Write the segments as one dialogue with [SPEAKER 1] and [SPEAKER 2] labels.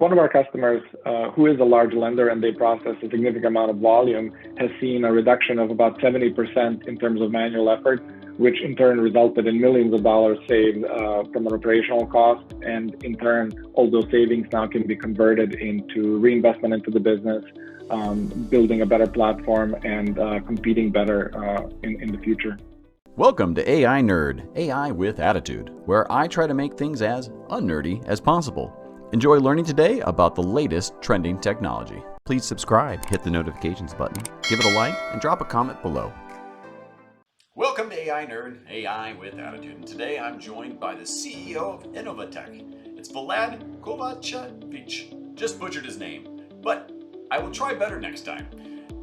[SPEAKER 1] one of our customers, uh, who is a large lender and they process a significant amount of volume, has seen a reduction of about 70% in terms of manual effort, which in turn resulted in millions of dollars saved uh, from an operational cost. And in turn, all those savings now can be converted into reinvestment into the business, um, building a better platform, and uh, competing better uh, in, in the future.
[SPEAKER 2] Welcome to AI Nerd, AI with Attitude, where I try to make things as unnerdy as possible. Enjoy learning today about the latest trending technology. Please subscribe, hit the notifications button, give it a like, and drop a comment below. Welcome to AI Nerd, AI with Attitude. And today I'm joined by the CEO of Innovatech. It's Vlad Kovacevic. Just butchered his name, but I will try better next time.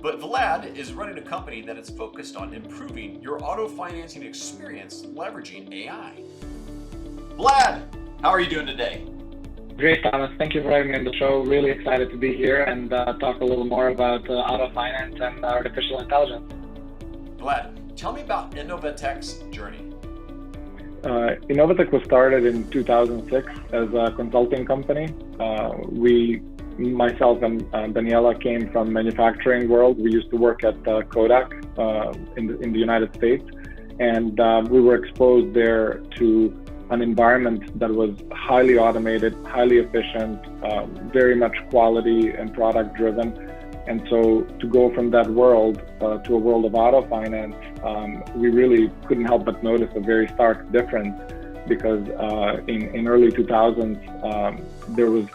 [SPEAKER 2] But Vlad is running a company that is focused on improving your auto financing experience leveraging AI. Vlad, how are you doing today?
[SPEAKER 1] Great, Thomas. Thank you for having me on the show. Really excited to be here and uh, talk a little more about uh, auto finance and artificial intelligence.
[SPEAKER 2] Vlad, tell me about Innovatech's journey.
[SPEAKER 1] Uh, Innovatech was started in 2006 as a consulting company. Uh, we, myself and uh, Daniela, came from manufacturing world. We used to work at uh, Kodak uh, in the, in the United States, and uh, we were exposed there to an environment that was highly automated, highly efficient, uh, very much quality and product driven. And so to go from that world uh, to a world of auto finance, um, we really couldn't help but notice a very stark difference because uh, in, in early 2000s, um, there was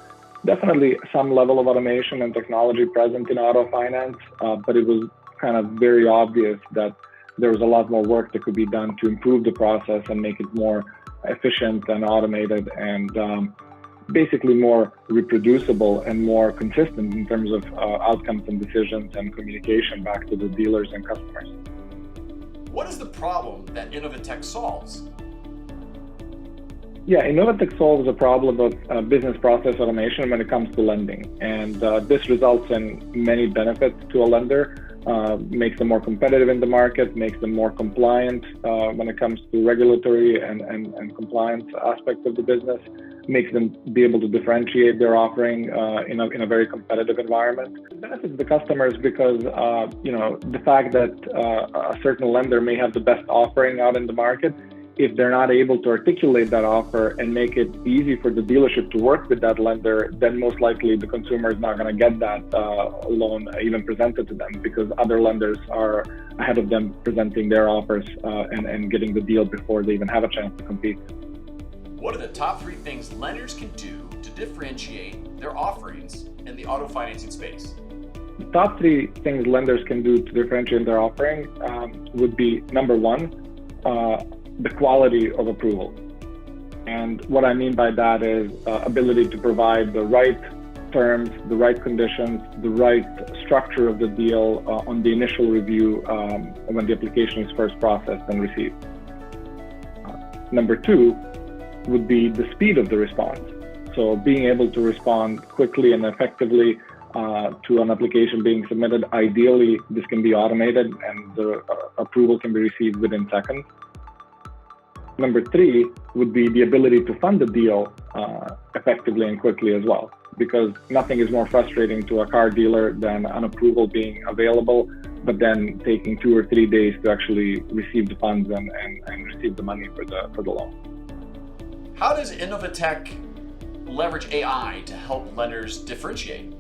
[SPEAKER 1] definitely some level of automation and technology present in auto finance, uh, but it was kind of very obvious that there was a lot more work that could be done to improve the process and make it more efficient and automated and um, basically more reproducible and more consistent in terms of uh, outcomes and decisions and communication back to the dealers and customers.
[SPEAKER 2] What is the problem that Innovatech solves?
[SPEAKER 1] Yeah, Innovatech solves a problem of uh, business process automation when it comes to lending. And uh, this results in many benefits to a lender uh, makes them more competitive in the market, makes them more compliant uh, when it comes to regulatory and, and, and compliance aspects of the business, makes them be able to differentiate their offering uh, in, a, in a very competitive environment. It benefits the customers because, uh, you know, the fact that uh, a certain lender may have the best offering out in the market if they're not able to articulate that offer and make it easy for the dealership to work with that lender, then most likely the consumer is not going to get that uh, loan even presented to them because other lenders are ahead of them presenting their offers uh, and, and getting the deal before they even have a chance to compete.
[SPEAKER 2] What are the top three things lenders can do to differentiate their offerings in the auto financing space?
[SPEAKER 1] The top three things lenders can do to differentiate their offering um, would be number one, uh, the quality of approval. And what I mean by that is uh, ability to provide the right terms, the right conditions, the right structure of the deal uh, on the initial review um, when the application is first processed and received. Uh, number two would be the speed of the response. So being able to respond quickly and effectively uh, to an application being submitted. Ideally, this can be automated and the uh, approval can be received within seconds. Number three would be the ability to fund the deal uh, effectively and quickly as well, because nothing is more frustrating to a car dealer than an approval being available, but then taking two or three days to actually receive the funds and, and, and receive the money for the, for the loan.
[SPEAKER 2] How does Innovatech leverage AI to help lenders differentiate?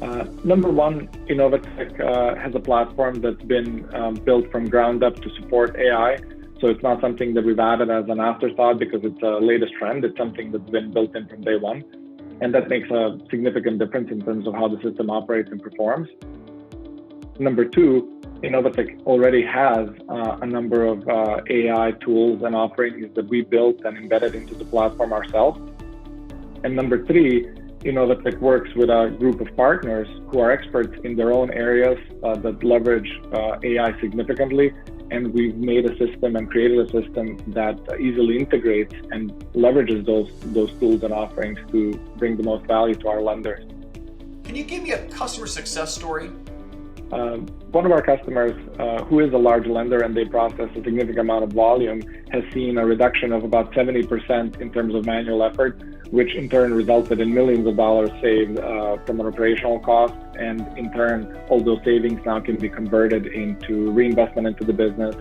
[SPEAKER 1] Uh, number one, Innovatech uh, has a platform that's been um, built from ground up to support AI so it's not something that we've added as an afterthought because it's a latest trend. It's something that's been built in from day one. And that makes a significant difference in terms of how the system operates and performs. Number two, Innovatech already has uh, a number of uh, AI tools and offerings that we built and embedded into the platform ourselves. And number three, Innovatech works with a group of partners who are experts in their own areas uh, that leverage uh, AI significantly and we've made a system and created a system that easily integrates and leverages those those tools and offerings to bring the most value to our lenders.
[SPEAKER 2] Can you give me a customer success story
[SPEAKER 1] uh, one of our customers, uh, who is a large lender and they process a significant amount of volume, has seen a reduction of about 70% in terms of manual effort, which in turn resulted in millions of dollars saved uh, from an operational cost. And in turn, all those savings now can be converted into reinvestment into the business,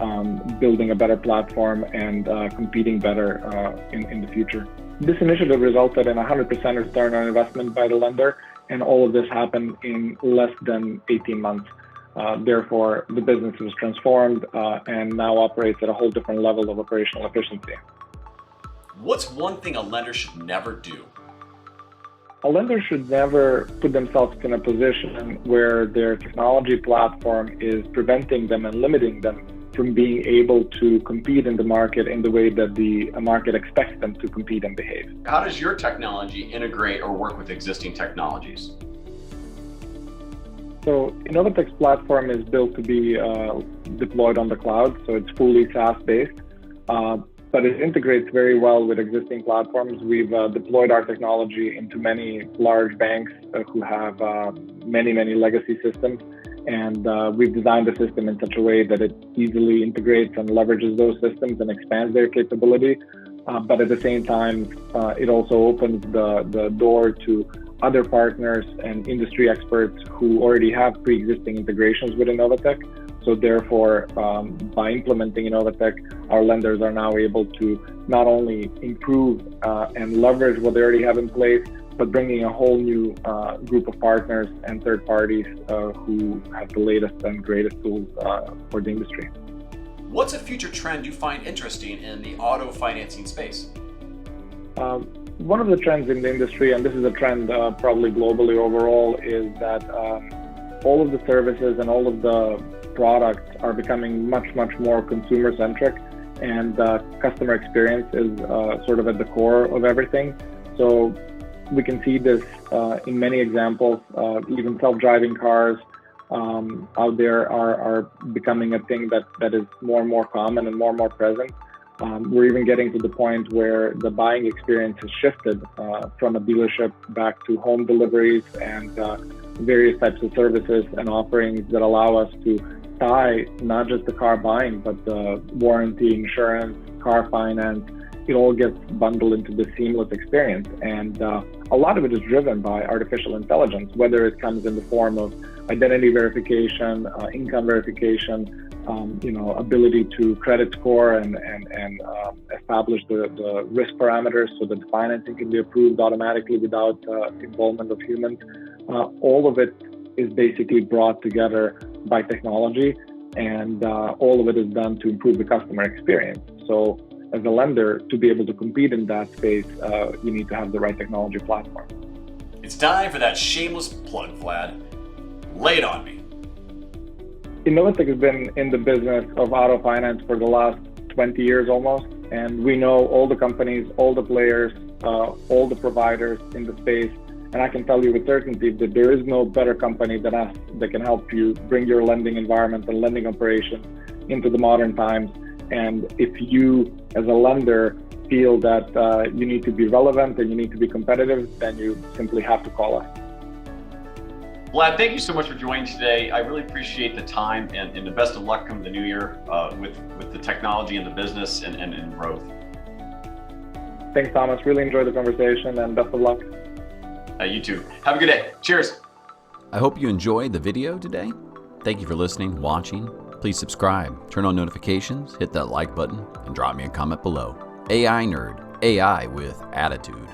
[SPEAKER 1] um, building a better platform, and uh, competing better uh, in, in the future. This initiative resulted in 100% return on investment by the lender, and all of this happened in less than 18 months. Uh, therefore, the business was transformed uh, and now operates at a whole different level of operational efficiency.
[SPEAKER 2] What's one thing a lender should never do?
[SPEAKER 1] A lender should never put themselves in a position where their technology platform is preventing them and limiting them from being able to compete in the market in the way that the market expects them to compete and behave.
[SPEAKER 2] How does your technology integrate or work with existing technologies?
[SPEAKER 1] So Innovatech's platform is built to be uh, deployed on the cloud, so it's fully SaaS-based, uh, but it integrates very well with existing platforms. We've uh, deployed our technology into many large banks uh, who have uh, many, many legacy systems and uh, we've designed the system in such a way that it easily integrates and leverages those systems and expands their capability. Uh, but at the same time, uh, it also opens the, the door to other partners and industry experts who already have pre-existing integrations with Innovatech. So therefore, um, by implementing Innovatech, our lenders are now able to not only improve uh, and leverage what they already have in place, but bringing a whole new uh, group of partners and third parties uh, who have the latest and greatest tools uh, for the industry.
[SPEAKER 2] What's a future trend you find interesting in the auto financing space?
[SPEAKER 1] Um, one of the trends in the industry, and this is a trend uh, probably globally overall, is that um, all of the services and all of the products are becoming much, much more consumer centric, and uh, customer experience is uh, sort of at the core of everything. So we can see this uh, in many examples. Uh, even self-driving cars um, out there are, are becoming a thing that, that is more and more common and more and more present. Um, we're even getting to the point where the buying experience has shifted uh, from a dealership back to home deliveries and uh, various types of services and offerings that allow us to tie not just the car buying, but the warranty, insurance, car finance, it all gets bundled into the seamless experience. And uh, a lot of it is driven by artificial intelligence, whether it comes in the form of identity verification, uh, income verification, um, you know, ability to credit score and, and, and uh, establish the, the risk parameters so that financing can be approved automatically without uh, involvement of humans. Uh, all of it is basically brought together by technology and uh, all of it is done to improve the customer experience. So as a lender to be able to compete in that space, uh, you need to have the right technology platform.
[SPEAKER 2] It's time for that shameless plug, Vlad. Lay it on me.
[SPEAKER 1] Innovatech has been in the business of auto finance for the last 20 years almost, and we know all the companies, all the players, uh, all the providers in the space. And I can tell you with certainty that there is no better company than us that can help you bring your lending environment and lending operation into the modern times and if you, as a lender, feel that uh, you need to be relevant and you need to be competitive, then you simply have to call us.
[SPEAKER 2] Vlad, thank you so much for joining today. I really appreciate the time and, and the best of luck come the new year uh, with, with the technology and the business and, and, and growth.
[SPEAKER 1] Thanks, Thomas. Really enjoyed the conversation and best of luck.
[SPEAKER 2] Uh, you too. Have a good day. Cheers.
[SPEAKER 3] I hope you enjoyed the video today. Thank you for listening, watching, Please subscribe, turn on notifications, hit that like button, and drop me a comment below. AI Nerd, AI with attitude.